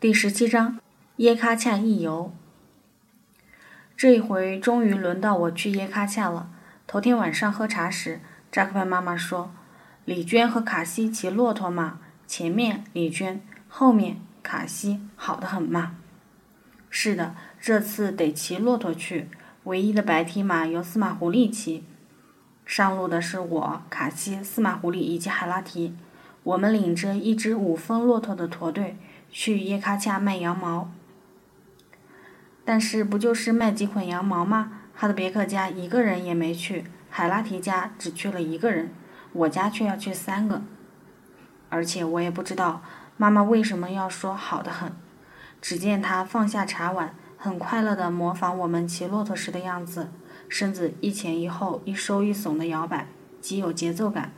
第十七章耶喀恰一游。这一回终于轮到我去耶喀恰了。头天晚上喝茶时，扎克派妈妈说：“李娟和卡西骑骆驼嘛，前面李娟，后面卡西，好得很嘛。”是的，这次得骑骆驼去。唯一的白蹄马由司马狐狸骑。上路的是我、卡西、司马狐狸以及海拉提。我们领着一支五峰骆驼的驼队。去耶卡恰卖羊毛，但是不就是卖几捆羊毛吗？哈德别克家一个人也没去，海拉提家只去了一个人，我家却要去三个。而且我也不知道妈妈为什么要说好的很。只见她放下茶碗，很快乐地模仿我们骑骆驼时的样子，身子一前一后、一收一耸的摇摆，极有节奏感，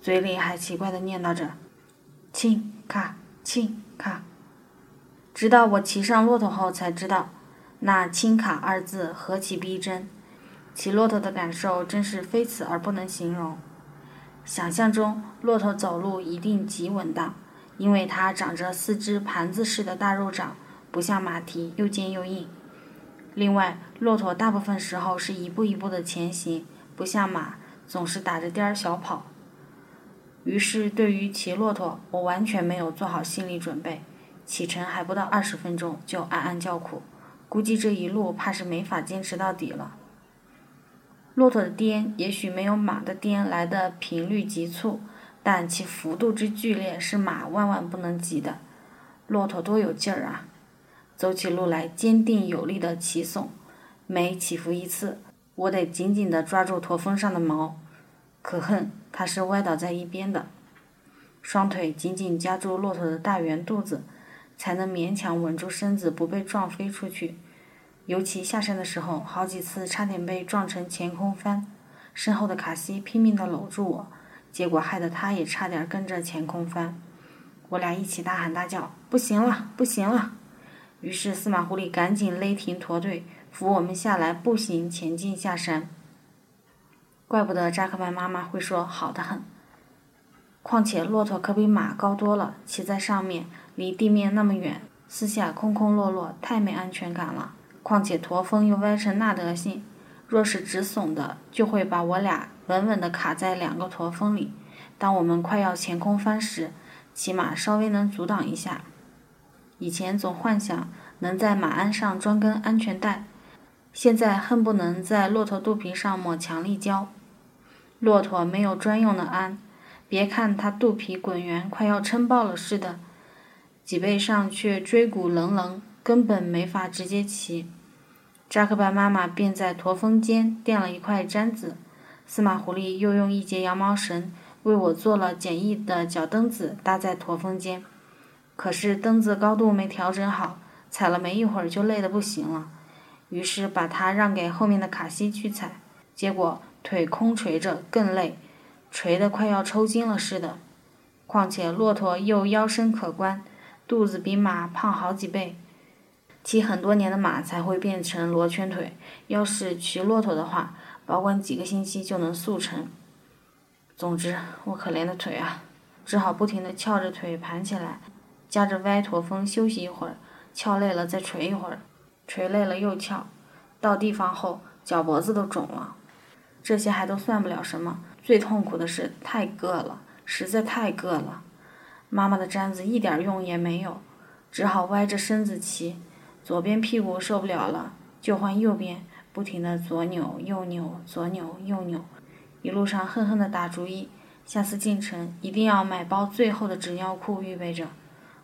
嘴里还奇怪地念叨着：“亲卡亲。”卡，直到我骑上骆驼后才知道，那“轻卡”二字何其逼真，骑骆驼的感受真是非此而不能形容。想象中，骆驼走路一定极稳当，因为它长着四只盘子似的大肉掌，不像马蹄又尖又硬。另外，骆驼大部分时候是一步一步的前行，不像马总是打着颠儿小跑。于是，对于骑骆驼，我完全没有做好心理准备。启程还不到二十分钟，就暗暗叫苦，估计这一路怕是没法坚持到底了。骆驼的颠也许没有马的颠来的频率急促，但其幅度之剧烈是马万万不能及的。骆驼多有劲儿啊！走起路来坚定有力的骑耸，每起伏一次，我得紧紧地抓住驼峰上的毛。可恨，他是歪倒在一边的，双腿紧紧夹住骆驼的大圆肚子，才能勉强稳住身子不被撞飞出去。尤其下山的时候，好几次差点被撞成前空翻。身后的卡西拼命地搂住我，结果害得他也差点跟着前空翻。我俩一起大喊大叫：“不行了，不行了！”于是司马狐狸赶紧勒停驼队，扶我们下来，步行前进下山。怪不得扎克曼妈妈会说好的很。况且骆驼可比马高多了，骑在上面离地面那么远，四下空空落落，太没安全感了。况且驼峰又歪成那德性，若是直耸的，就会把我俩稳稳地卡在两个驼峰里。当我们快要前空翻时，起码稍微能阻挡一下。以前总幻想能在马鞍上装根安全带，现在恨不能在骆驼肚皮上抹强力胶。骆驼没有专用的鞍，别看它肚皮滚圆，快要撑爆了似的，脊背上却椎骨棱棱，根本没法直接骑。扎克拜妈妈便在驼峰间垫了一块毡子，司马狐狸又用一截羊毛绳为我做了简易的脚蹬子，搭在驼峰间。可是蹬子高度没调整好，踩了没一会儿就累得不行了，于是把它让给后面的卡西去踩，结果。腿空垂着更累，垂得快要抽筋了似的。况且骆驼又腰身可观，肚子比马胖好几倍。骑很多年的马才会变成罗圈腿，要是骑骆驼的话，保管几个星期就能速成。总之，我可怜的腿啊，只好不停地翘着腿盘起来，夹着歪驼峰休息一会儿，翘累了再垂一会儿，垂累了又翘。到地方后，脚脖子都肿了。这些还都算不了什么，最痛苦的是太硌了，实在太硌了。妈妈的毡子一点用也没有，只好歪着身子骑。左边屁股受不了了，就换右边，不停地左扭右扭，左扭右扭。一路上恨恨地打主意，下次进城一定要买包最厚的纸尿裤预备着。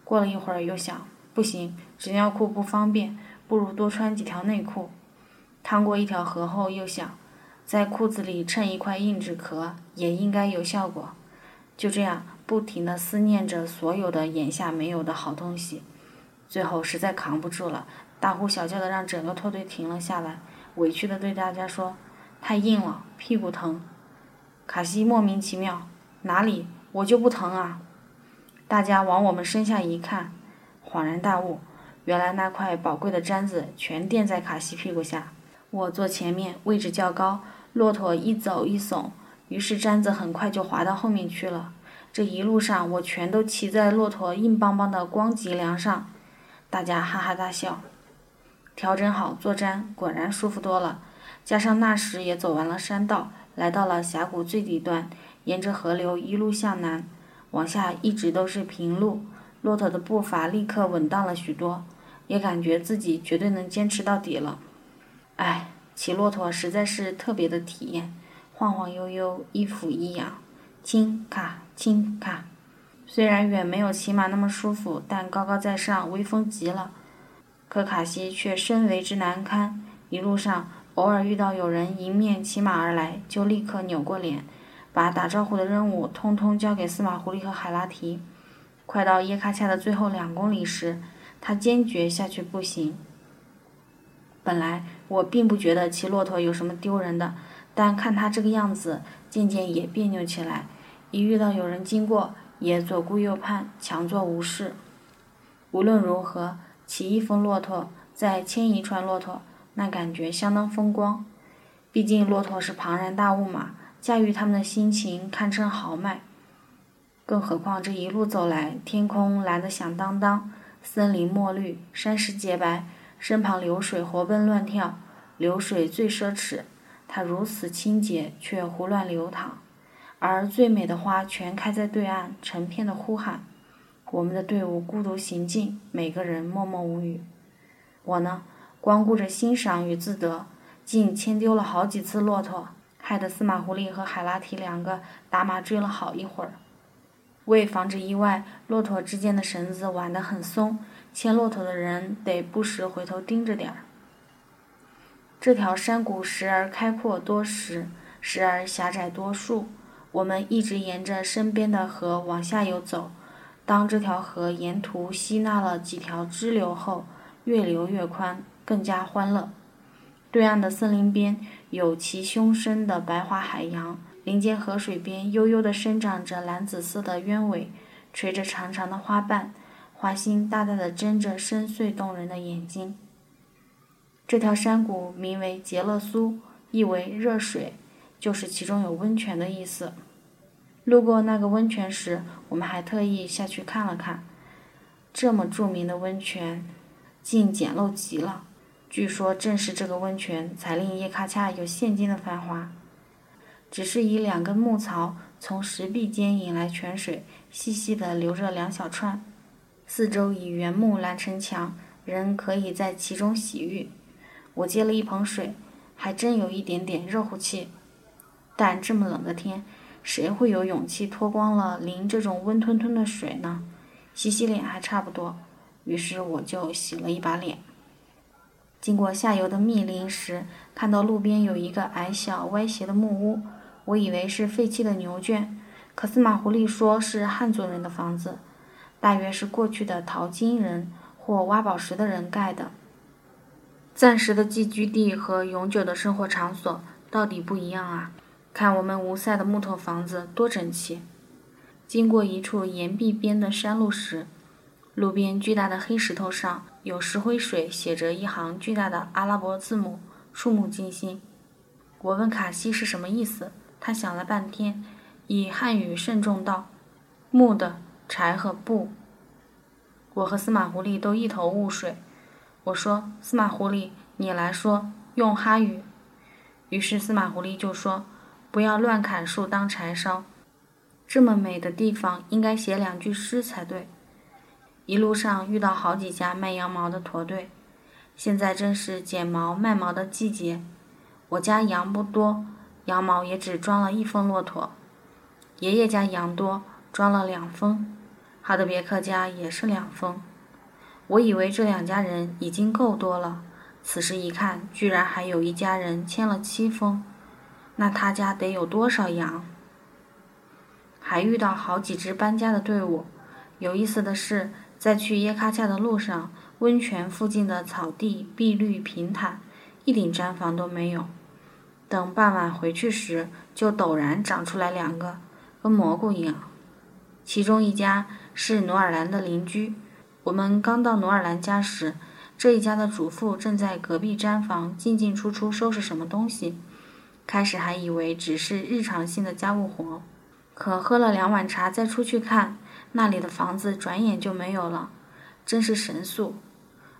过了一会儿又想，不行，纸尿裤不方便，不如多穿几条内裤。趟过一条河后又想。在裤子里衬一块硬纸壳也应该有效果。就这样不停地思念着所有的眼下没有的好东西，最后实在扛不住了，大呼小叫的让整个拖队停了下来，委屈地对大家说：“太硬了，屁股疼。”卡西莫名其妙：“哪里？我就不疼啊！”大家往我们身下一看，恍然大悟，原来那块宝贵的毡子全垫在卡西屁股下。我坐前面，位置较高。骆驼一走一耸，于是毡子很快就滑到后面去了。这一路上，我全都骑在骆驼硬邦邦的光脊梁上，大家哈哈大笑。调整好坐毡，果然舒服多了。加上那时也走完了山道，来到了峡谷最底端，沿着河流一路向南，往下一直都是平路，骆驼的步伐立刻稳当了许多，也感觉自己绝对能坚持到底了。唉，骑骆驼实在是特别的体验，晃晃悠悠，一俯一仰，轻卡轻卡。虽然远没有骑马那么舒服，但高高在上，威风极了。可卡西却深为之难堪，一路上偶尔遇到有人迎面骑马而来，就立刻扭过脸，把打招呼的任务通通交给司马狐狸和海拉提。快到耶卡恰的最后两公里时，他坚决下去步行。本来我并不觉得骑骆驼有什么丢人的，但看他这个样子，渐渐也别扭起来。一遇到有人经过，也左顾右盼，强作无事。无论如何，骑一峰骆驼，再牵一串骆驼，那感觉相当风光。毕竟骆驼是庞然大物嘛，驾驭它们的心情堪称豪迈。更何况这一路走来，天空蓝得响当当，森林墨绿，山石洁白，身旁流水活蹦乱跳。流水最奢侈，它如此清洁，却胡乱流淌。而最美的花全开在对岸，成片的呼喊。我们的队伍孤独行进，每个人默默无语。我呢，光顾着欣赏与自得，竟牵丢了好几次骆驼，害得司马狐狸和海拉提两个打马追了好一会儿。为防止意外，骆驼之间的绳子挽得很松，牵骆驼的人得不时回头盯着点儿。这条山谷时而开阔多石，时而狭窄多树。我们一直沿着身边的河往下游走，当这条河沿途吸纳了几条支流后，越流越宽，更加欢乐。对岸的森林边有其凶深的白花海洋，林间河水边悠悠地生长着蓝紫色的鸢尾，垂着长长的花瓣，花心大大的睁着深邃动人的眼睛。这条山谷名为杰勒苏，意为热水。就是其中有温泉的意思。路过那个温泉时，我们还特意下去看了看。这么著名的温泉，竟简陋极了。据说正是这个温泉，才令叶卡恰有现今的繁华。只是以两根木槽从石壁间引来泉水，细细的流着两小串。四周以原木拦成墙，人可以在其中洗浴。我接了一盆水，还真有一点点热乎气。但这么冷的天，谁会有勇气脱光了淋这种温吞吞的水呢？洗洗脸还差不多，于是我就洗了一把脸。经过下游的密林时，看到路边有一个矮小歪斜的木屋，我以为是废弃的牛圈，可司马狐狸说是汉族人的房子，大约是过去的淘金人或挖宝石的人盖的。暂时的寄居地和永久的生活场所到底不一样啊！看我们吴塞的木头房子多整齐！经过一处岩壁边的山路时，路边巨大的黑石头上有石灰水写着一行巨大的阿拉伯字母，触目惊心。我问卡西是什么意思，他想了半天，以汉语慎重道：“木的柴和布。”我和司马狐狸都一头雾水。我说：“司马狐狸，你来说，用哈语。”于是司马狐狸就说。不要乱砍树当柴烧，这么美的地方应该写两句诗才对。一路上遇到好几家卖羊毛的驼队，现在正是剪毛卖毛的季节。我家羊不多，羊毛也只装了一峰骆驼。爷爷家羊多，装了两峰。哈德别克家也是两峰。我以为这两家人已经够多了，此时一看，居然还有一家人签了七峰。那他家得有多少羊？还遇到好几支搬家的队伍。有意思的是，在去耶卡恰的路上，温泉附近的草地碧绿平坦，一顶毡房都没有。等傍晚回去时，就陡然长出来两个，跟蘑菇一样。其中一家是努尔兰的邻居。我们刚到努尔兰家时，这一家的主妇正在隔壁毡房进进出出收拾什么东西。开始还以为只是日常性的家务活，可喝了两碗茶再出去看，那里的房子转眼就没有了，真是神速。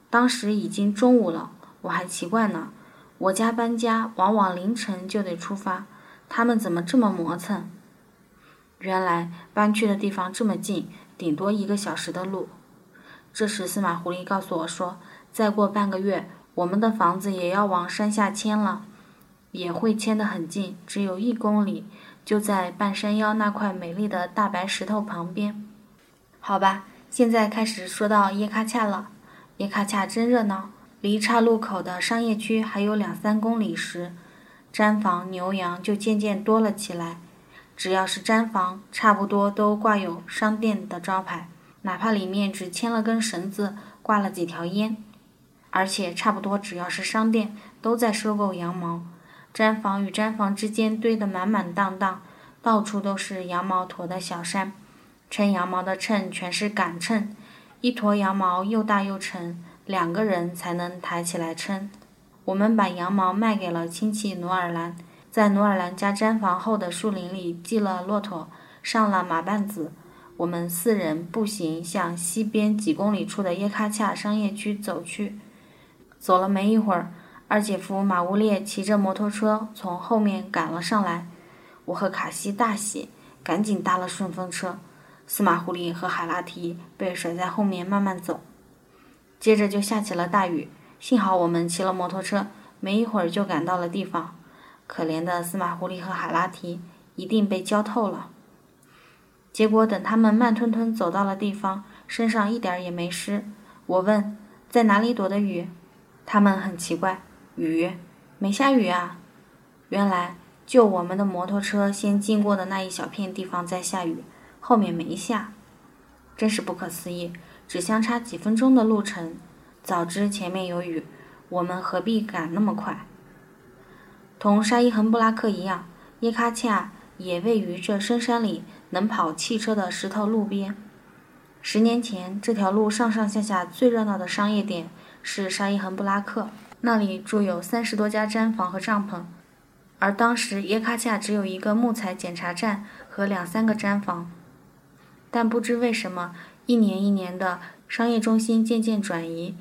当时已经中午了，我还奇怪呢。我家搬家往往凌晨就得出发，他们怎么这么磨蹭？原来搬去的地方这么近，顶多一个小时的路。这时，司马狐狸告诉我说，再过半个月，我们的房子也要往山下迁了，也会迁得很近，只有一公里，就在半山腰那块美丽的大白石头旁边。好吧，现在开始说到耶卡恰了。耶卡恰真热闹。离岔路口的商业区还有两三公里时，毡房、牛羊就渐渐多了起来。只要是毡房，差不多都挂有商店的招牌，哪怕里面只牵了根绳子，挂了几条烟。而且差不多只要是商店，都在收购羊毛。毡房与毡房之间堆得满满当当，到处都是羊毛坨的小山。称羊毛的秤全是杆秤，一坨羊毛又大又沉。两个人才能抬起来称。我们把羊毛卖给了亲戚努尔兰，在努尔兰家毡房后的树林里系了骆驼，上了马绊子。我们四人步行向西边几公里处的耶卡恰商业区走去。走了没一会儿，二姐夫马乌列骑着摩托车从后面赶了上来。我和卡西大喜，赶紧搭了顺风车。司马狐狸和海拉提被甩在后面慢慢走。接着就下起了大雨，幸好我们骑了摩托车，没一会儿就赶到了地方。可怜的司马狐狸和海拉提一定被浇透了。结果等他们慢吞吞走到了地方，身上一点也没湿。我问在哪里躲的雨，他们很奇怪，雨没下雨啊。原来就我们的摩托车先经过的那一小片地方在下雨，后面没下，真是不可思议。只相差几分钟的路程，早知前面有雨，我们何必赶那么快？同沙伊恒布拉克一样，耶卡恰也位于这深山里能跑汽车的石头路边。十年前，这条路上上下下最热闹的商业点是沙伊恒布拉克，那里住有三十多家毡房和帐篷，而当时耶卡恰只有一个木材检查站和两三个毡房。但不知为什么。一年一年的商业中心渐渐转移，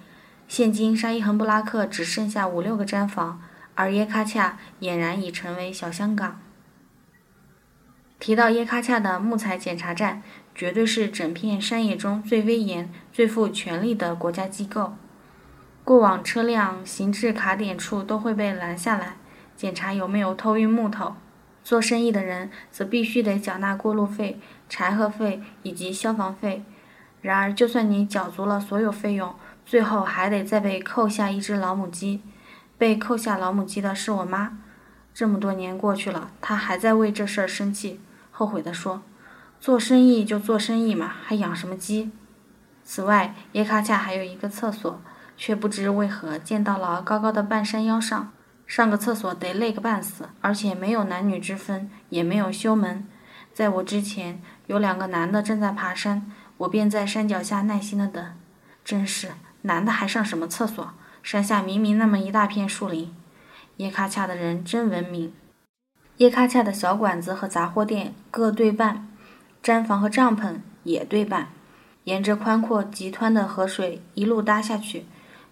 现今沙伊恒布拉克只剩下五六个毡房，而耶卡恰俨然已成为小香港。提到耶卡恰的木材检查站，绝对是整片山野中最威严、最负权力的国家机构。过往车辆行至卡点处都会被拦下来，检查有没有偷运木头。做生意的人则必须得缴纳过路费、柴禾费以及消防费。然而，就算你缴足了所有费用，最后还得再被扣下一只老母鸡。被扣下老母鸡的是我妈。这么多年过去了，她还在为这事儿生气，后悔地说：“做生意就做生意嘛，还养什么鸡？”此外，耶卡恰还有一个厕所，却不知为何建到了高高的半山腰上。上个厕所得累个半死，而且没有男女之分，也没有修门。在我之前，有两个男的正在爬山。我便在山脚下耐心的等，真是男的还上什么厕所？山下明明那么一大片树林。耶卡恰的人真文明。耶卡恰的小馆子和杂货店各对半，毡房和帐篷也对半，沿着宽阔急湍的河水一路搭下去，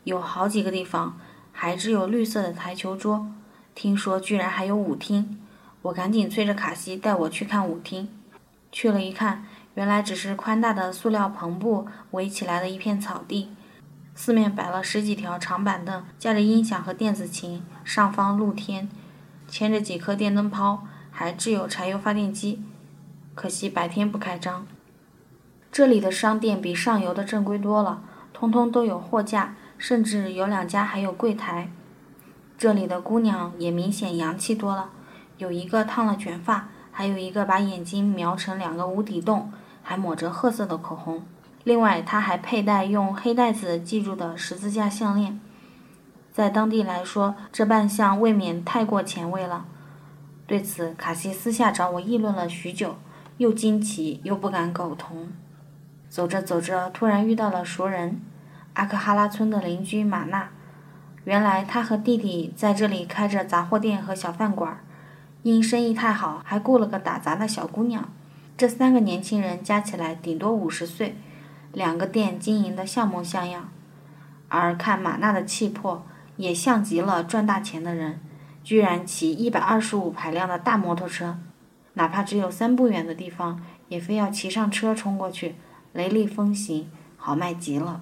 有好几个地方还只有绿色的台球桌，听说居然还有舞厅。我赶紧催着卡西带我去看舞厅，去了一看。原来只是宽大的塑料篷布围起来的一片草地，四面摆了十几条长板凳，架着音响和电子琴，上方露天，牵着几颗电灯泡，还置有柴油发电机。可惜白天不开张。这里的商店比上游的正规多了，通通都有货架，甚至有两家还有柜台。这里的姑娘也明显洋气多了，有一个烫了卷发，还有一个把眼睛描成两个无底洞。还抹着褐色的口红，另外他还佩戴用黑带子系住的十字架项链，在当地来说，这扮相未免太过前卫了。对此，卡西私下找我议论了许久，又惊奇又不敢苟同。走着走着，突然遇到了熟人，阿克哈拉村的邻居玛娜。原来他和弟弟在这里开着杂货店和小饭馆，因生意太好，还雇了个打杂的小姑娘。这三个年轻人加起来顶多五十岁，两个店经营的像模像样。而看马娜的气魄，也像极了赚大钱的人，居然骑一百二十五排量的大摩托车，哪怕只有三步远的地方，也非要骑上车冲过去，雷厉风行，豪迈极了。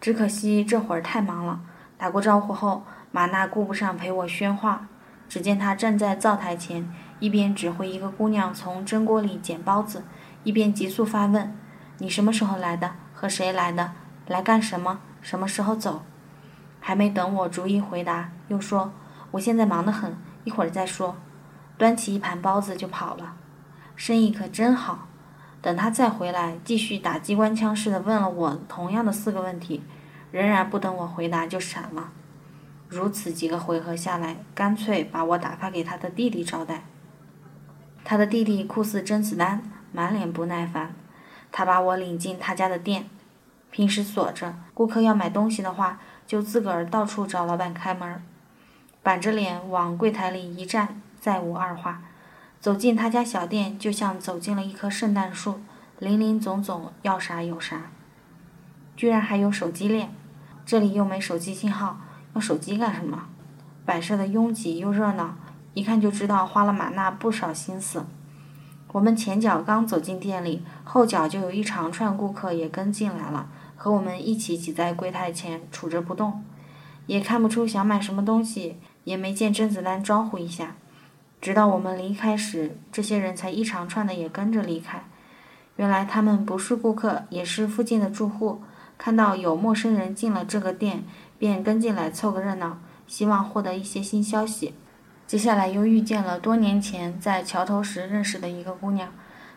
只可惜这会儿太忙了，打过招呼后，马娜顾不上陪我喧话。只见他站在灶台前，一边指挥一个姑娘从蒸锅里捡包子，一边急速发问：“你什么时候来的？和谁来的？来干什么？什么时候走？”还没等我逐一回答，又说：“我现在忙得很，一会儿再说。”端起一盘包子就跑了，生意可真好。等他再回来，继续打机关枪似的问了我同样的四个问题，仍然不等我回答就闪了。如此几个回合下来，干脆把我打发给他的弟弟招待。他的弟弟酷似甄子丹，满脸不耐烦。他把我领进他家的店，平时锁着，顾客要买东西的话，就自个儿到处找老板开门。板着脸往柜台里一站，再无二话。走进他家小店，就像走进了一棵圣诞树，林林总总，要啥有啥。居然还有手机链，这里又没手机信号。用手机干什么？摆设的拥挤又热闹，一看就知道花了马纳不少心思。我们前脚刚走进店里，后脚就有一长串顾客也跟进来了，和我们一起挤在柜台前杵着不动，也看不出想买什么东西，也没见甄子丹招呼一下。直到我们离开时，这些人才一长串的也跟着离开。原来他们不是顾客，也是附近的住户，看到有陌生人进了这个店。便跟进来凑个热闹，希望获得一些新消息。接下来又遇见了多年前在桥头时认识的一个姑娘，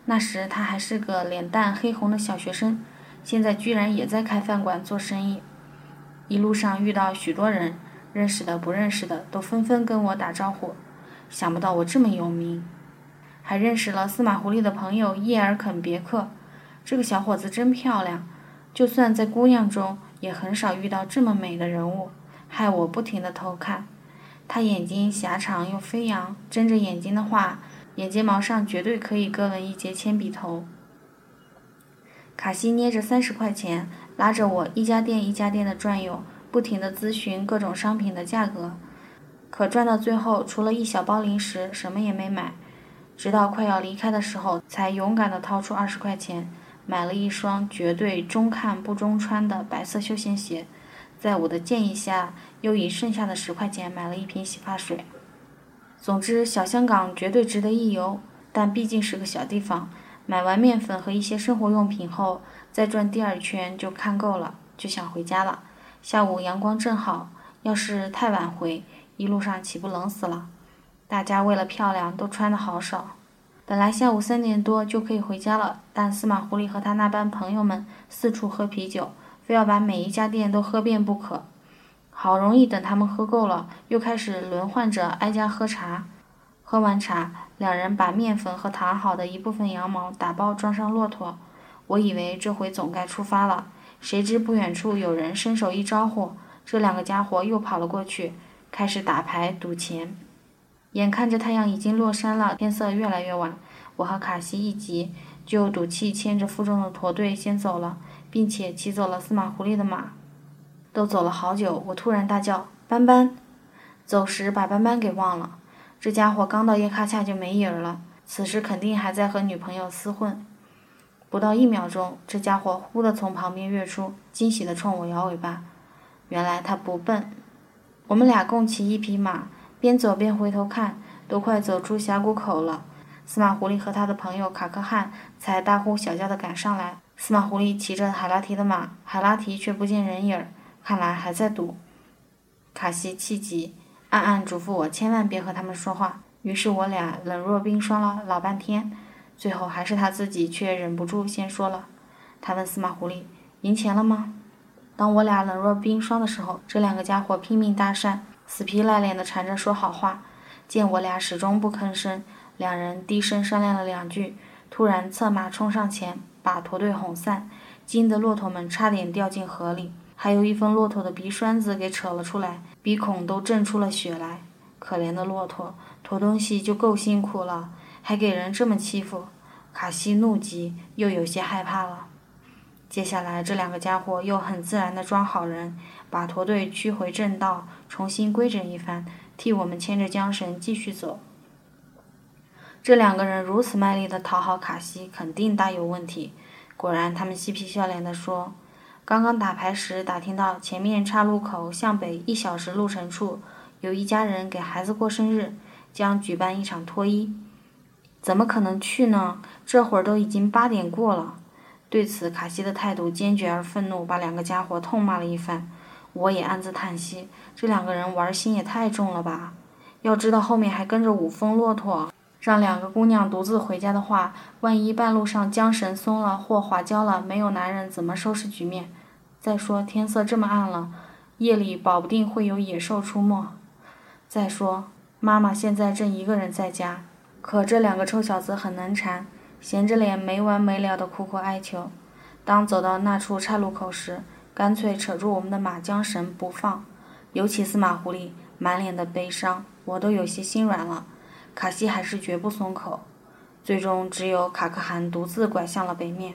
那时她还是个脸蛋黑红的小学生，现在居然也在开饭馆做生意。一路上遇到许多人，认识的不认识的都纷纷跟我打招呼。想不到我这么有名，还认识了司马狐狸的朋友叶尔肯别克。这个小伙子真漂亮，就算在姑娘中。也很少遇到这么美的人物，害我不停地偷看。他眼睛狭长又飞扬，睁着眼睛的话，眼睫毛上绝对可以割纹一截铅笔头。卡西捏着三十块钱，拉着我一家店一家店的转悠，不停地咨询各种商品的价格。可转到最后，除了一小包零食，什么也没买。直到快要离开的时候，才勇敢地掏出二十块钱。买了一双绝对中看不中穿的白色休闲鞋，在我的建议下，又以剩下的十块钱买了一瓶洗发水。总之，小香港绝对值得一游，但毕竟是个小地方。买完面粉和一些生活用品后，再转第二圈就看够了，就想回家了。下午阳光正好，要是太晚回，一路上岂不冷死了？大家为了漂亮，都穿的好少。本来下午三点多就可以回家了，但司马狐狸和他那班朋友们四处喝啤酒，非要把每一家店都喝遍不可。好容易等他们喝够了，又开始轮换着挨家喝茶。喝完茶，两人把面粉和糖好的一部分羊毛打包装上骆驼。我以为这回总该出发了，谁知不远处有人伸手一招呼，这两个家伙又跑了过去，开始打牌赌钱。眼看着太阳已经落山了，天色越来越晚，我和卡西一急，就赌气牵着负重的驼队先走了，并且骑走了司马狐狸的马。都走了好久，我突然大叫：“斑斑！”走时把斑斑给忘了。这家伙刚到叶卡恰就没影儿了，此时肯定还在和女朋友厮混。不到一秒钟，这家伙忽地从旁边跃出，惊喜地冲我摇尾巴。原来他不笨。我们俩共骑一匹马。边走边回头看，都快走出峡谷口了。司马狐狸和他的朋友卡克汉才大呼小叫地赶上来。司马狐狸骑着海拉提的马，海拉提却不见人影儿，看来还在赌。卡西气急，暗暗嘱咐我千万别和他们说话。于是我俩冷若冰霜了老半天，最后还是他自己却忍不住先说了。他问司马狐狸：“赢钱了吗？”当我俩冷若冰霜的时候，这两个家伙拼命搭讪。死皮赖脸的缠着说好话，见我俩始终不吭声，两人低声商量了两句，突然策马冲上前，把驼队哄散，惊得骆驼们差点掉进河里，还有一封骆驼的鼻栓子给扯了出来，鼻孔都震出了血来。可怜的骆驼，驮东西就够辛苦了，还给人这么欺负。卡西怒极，又有些害怕了。接下来，这两个家伙又很自然地装好人，把驼队驱回正道，重新规整一番，替我们牵着缰绳继续走。这两个人如此卖力地讨好卡西，肯定大有问题。果然，他们嬉皮笑脸地说：“刚刚打牌时打听到，前面岔路口向北一小时路程处，有一家人给孩子过生日，将举办一场脱衣。怎么可能去呢？这会儿都已经八点过了。”对此，卡西的态度坚决而愤怒，把两个家伙痛骂了一番。我也暗自叹息，这两个人玩心也太重了吧！要知道后面还跟着五峰骆驼，让两个姑娘独自回家的话，万一半路上缰绳松了或滑跤了，没有男人怎么收拾局面？再说天色这么暗了，夜里保不定会有野兽出没。再说妈妈现在正一个人在家，可这两个臭小子很能缠。闲着脸没完没了的苦苦哀求。当走到那处岔路口时，干脆扯住我们的马缰绳不放。尤其是马狐狸满脸的悲伤，我都有些心软了。卡西还是绝不松口。最终，只有卡克汗独自拐向了北面。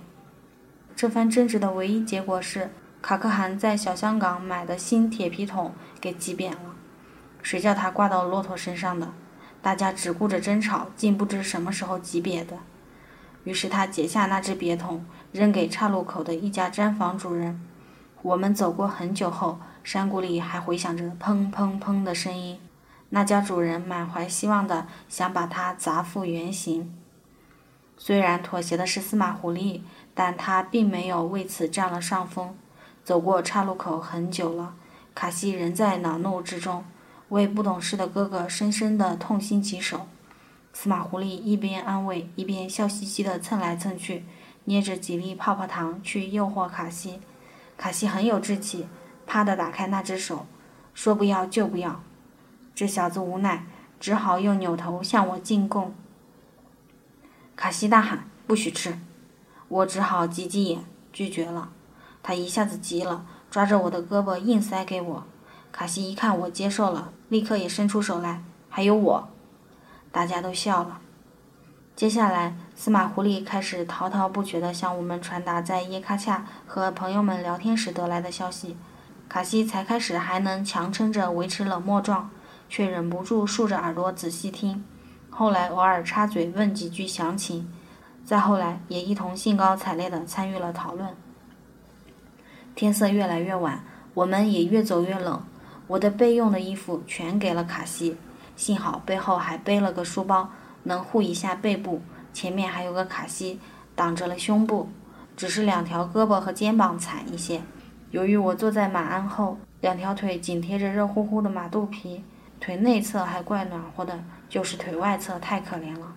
这番争执的唯一结果是，卡克汗在小香港买的新铁皮桶给挤扁了。谁叫他挂到骆驼身上的？大家只顾着争吵，竟不知什么时候挤瘪的。于是他解下那只瘪桶，扔给岔路口的一家毡房主人。我们走过很久后，山谷里还回响着砰砰砰的声音。那家主人满怀希望的想把它砸复原形。虽然妥协的是司马狐狸，但他并没有为此占了上风。走过岔路口很久了，卡西仍在恼怒之中，为不懂事的哥哥深深地痛心疾首。司马狐狸一边安慰，一边笑嘻嘻地蹭来蹭去，捏着几粒泡泡糖去诱惑卡西。卡西很有志气，啪地打开那只手，说不要就不要。这小子无奈，只好又扭头向我进贡。卡西大喊：“不许吃！”我只好挤挤眼，拒绝了。他一下子急了，抓着我的胳膊硬塞给我。卡西一看我接受了，立刻也伸出手来。还有我。大家都笑了。接下来，司马狐狸开始滔滔不绝地向我们传达在耶卡恰和朋友们聊天时得来的消息。卡西才开始还能强撑着维持冷漠状，却忍不住竖着耳朵仔细听。后来偶尔插嘴问几句详情，再后来也一同兴高采烈地参与了讨论。天色越来越晚，我们也越走越冷。我的备用的衣服全给了卡西。幸好背后还背了个书包，能护一下背部。前面还有个卡西挡着了胸部，只是两条胳膊和肩膀惨一些。由于我坐在马鞍后，两条腿紧贴着热乎乎的马肚皮，腿内侧还怪暖和的，就是腿外侧太可怜了。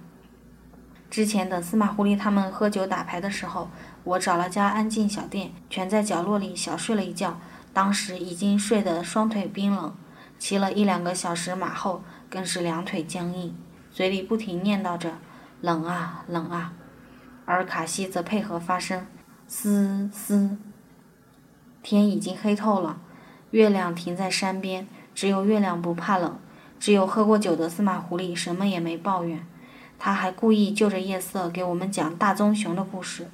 之前等司马狐狸他们喝酒打牌的时候，我找了家安静小店，蜷在角落里小睡了一觉。当时已经睡得双腿冰冷，骑了一两个小时马后。更是两腿僵硬，嘴里不停念叨着“冷啊，冷啊”，而卡西则配合发声“嘶嘶”。天已经黑透了，月亮停在山边，只有月亮不怕冷。只有喝过酒的司马狐狸什么也没抱怨，他还故意就着夜色给我们讲大棕熊的故事，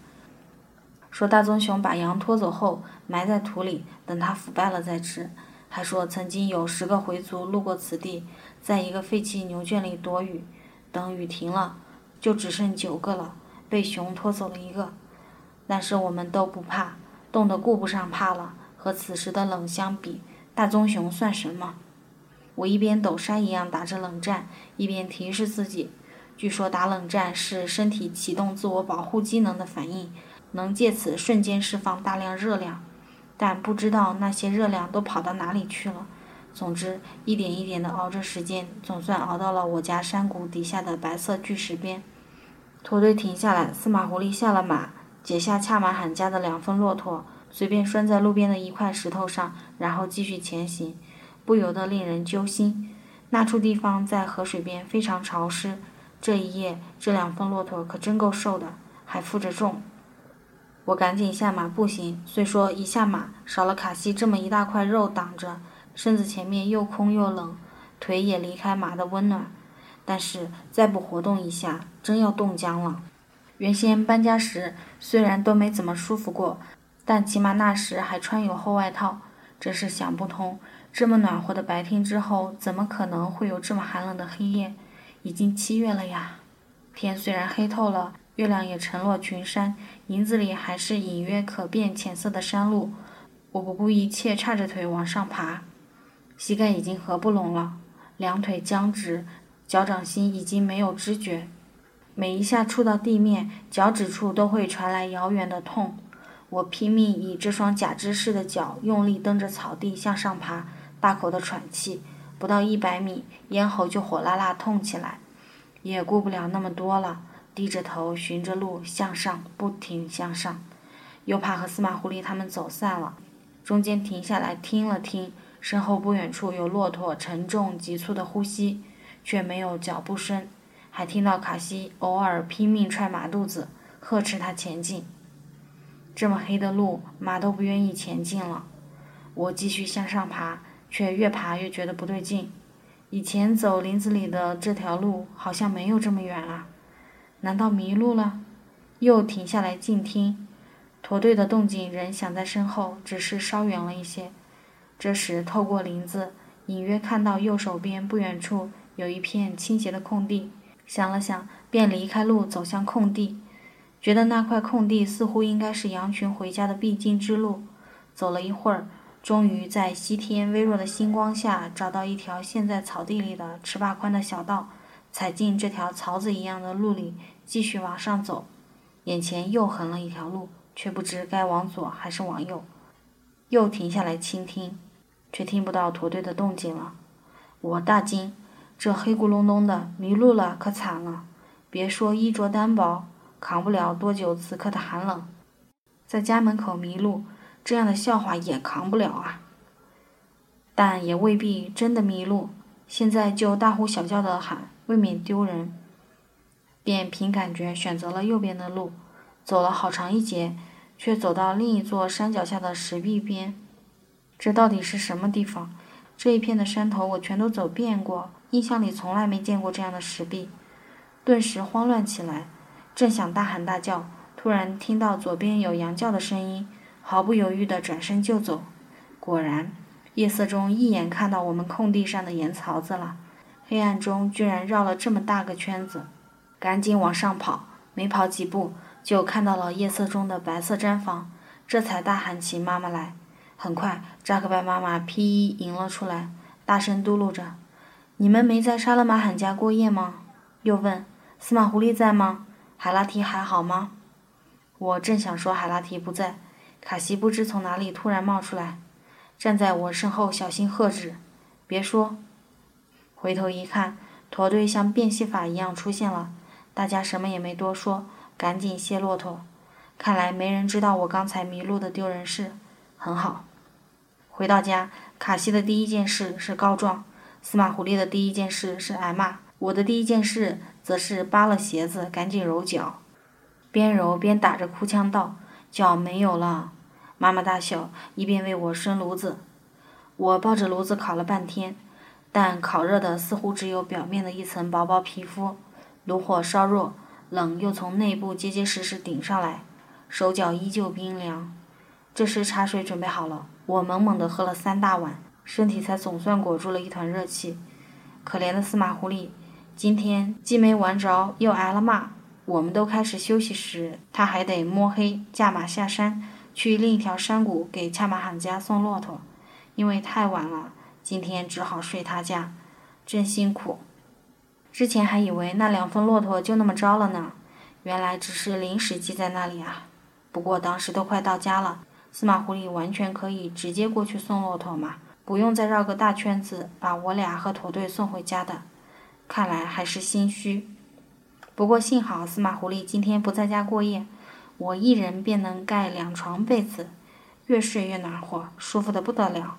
说大棕熊把羊拖走后埋在土里，等它腐败了再吃。还说曾经有十个回族路过此地。在一个废弃牛圈里躲雨，等雨停了，就只剩九个了，被熊拖走了一个。但是我们都不怕，冻得顾不上怕了。和此时的冷相比，大棕熊算什么？我一边抖山一样打着冷战，一边提示自己：据说打冷战是身体启动自我保护机能的反应，能借此瞬间释放大量热量。但不知道那些热量都跑到哪里去了。总之，一点一点地熬着时间，总算熬到了我家山谷底下的白色巨石边。驼队停下来，司马狐狸下了马，解下恰马罕家的两峰骆驼，随便拴在路边的一块石头上，然后继续前行，不由得令人揪心。那处地方在河水边，非常潮湿。这一夜，这两峰骆驼可真够瘦的，还负着重。我赶紧下马步行，虽说一下马少了卡西这么一大块肉挡着。身子前面又空又冷，腿也离开马的温暖，但是再不活动一下，真要冻僵了。原先搬家时虽然都没怎么舒服过，但起码那时还穿有厚外套。真是想不通，这么暖和的白天之后，怎么可能会有这么寒冷的黑夜？已经七月了呀，天虽然黑透了，月亮也沉落群山，林子里还是隐约可辨浅色的山路。我不顾一切，叉着腿往上爬，膝盖已经合不拢了，两腿僵直，脚掌心已经没有知觉。每一下触到地面，脚趾处都会传来遥远的痛。我拼命以这双假肢似的脚用力蹬着草地向上爬，大口的喘气。不到一百米，咽喉就火辣辣痛起来，也顾不了那么多了，低着头寻着路向上，不停向上。又怕和司马狐狸他们走散了，中间停下来听了听，身后不远处有骆驼沉重急促的呼吸，却没有脚步声。还听到卡西偶尔拼命踹马肚子，呵斥他前进。这么黑的路，马都不愿意前进了。我继续向上爬，却越爬越觉得不对劲。以前走林子里的这条路，好像没有这么远啊。难道迷路了？又停下来静听，驼队的动静仍响在身后，只是稍远了一些。这时，透过林子，隐约看到右手边不远处有一片倾斜的空地。想了想，便离开路，走向空地，觉得那块空地似乎应该是羊群回家的必经之路。走了一会儿，终于在西天微弱的星光下，找到一条陷在草地里的尺把宽的小道，踩进这条槽子一样的路里，继续往上走。眼前又横了一条路，却不知该往左还是往右。又停下来倾听，却听不到驼队的动静了。我大惊。这黑咕隆咚的，迷路了可惨了！别说衣着单薄，扛不了多久此刻的寒冷，在家门口迷路，这样的笑话也扛不了啊！但也未必真的迷路，现在就大呼小叫的喊，未免丢人。便凭感觉选择了右边的路，走了好长一截，却走到另一座山脚下的石壁边。这到底是什么地方？这一片的山头我全都走遍过。印象里从来没见过这样的石壁，顿时慌乱起来，正想大喊大叫，突然听到左边有羊叫的声音，毫不犹豫地转身就走。果然，夜色中一眼看到我们空地上的盐槽子了，黑暗中居然绕了这么大个圈子，赶紧往上跑，没跑几步就看到了夜色中的白色毡房，这才大喊起妈妈来。很快，扎克拜妈妈披衣迎了出来，大声嘟噜着。你们没在沙勒马罕家过夜吗？又问司马狐狸在吗？海拉提还好吗？我正想说海拉提不在，卡西不知从哪里突然冒出来，站在我身后小心喝止：“别说！”回头一看，驼队像变戏法一样出现了，大家什么也没多说，赶紧卸骆驼。看来没人知道我刚才迷路的丢人事，很好。回到家，卡西的第一件事是告状。司马狐狸的第一件事是挨骂，我的第一件事则是扒了鞋子赶紧揉脚，边揉边打着哭腔道：“脚没有了。”妈妈大笑，一边为我生炉子。我抱着炉子烤了半天，但烤热的似乎只有表面的一层薄薄皮肤，炉火稍弱，冷又从内部结结实实顶上来，手脚依旧冰凉。这时茶水准备好了，我猛猛地喝了三大碗。身体才总算裹住了一团热气。可怜的司马狐狸，今天既没玩着，又挨了骂。我们都开始休息时，他还得摸黑驾马下山，去另一条山谷给恰马罕家送骆驼。因为太晚了，今天只好睡他家，真辛苦。之前还以为那两份骆驼就那么着了呢，原来只是临时寄在那里啊。不过当时都快到家了，司马狐狸完全可以直接过去送骆驼嘛。不用再绕个大圈子把我俩和驼队送回家的，看来还是心虚。不过幸好司马狐狸今天不在家过夜，我一人便能盖两床被子，越睡越暖和，舒服的不得了。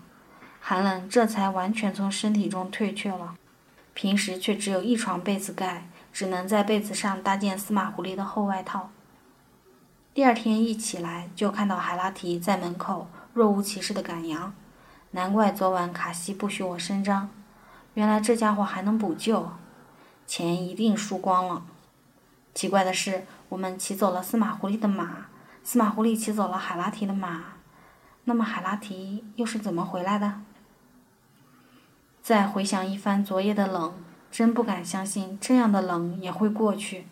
寒冷这才完全从身体中退却了。平时却只有一床被子盖，只能在被子上搭件司马狐狸的厚外套。第二天一起来就看到海拉提在门口若无其事的赶羊。难怪昨晚卡西不许我声张，原来这家伙还能补救，钱一定输光了。奇怪的是，我们骑走了司马狐狸的马，司马狐狸骑走了海拉提的马，那么海拉提又是怎么回来的？再回想一番昨夜的冷，真不敢相信这样的冷也会过去。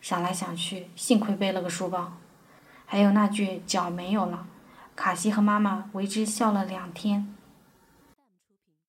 想来想去，幸亏背了个书包。还有那句脚没有了，卡西和妈妈为之笑了两天。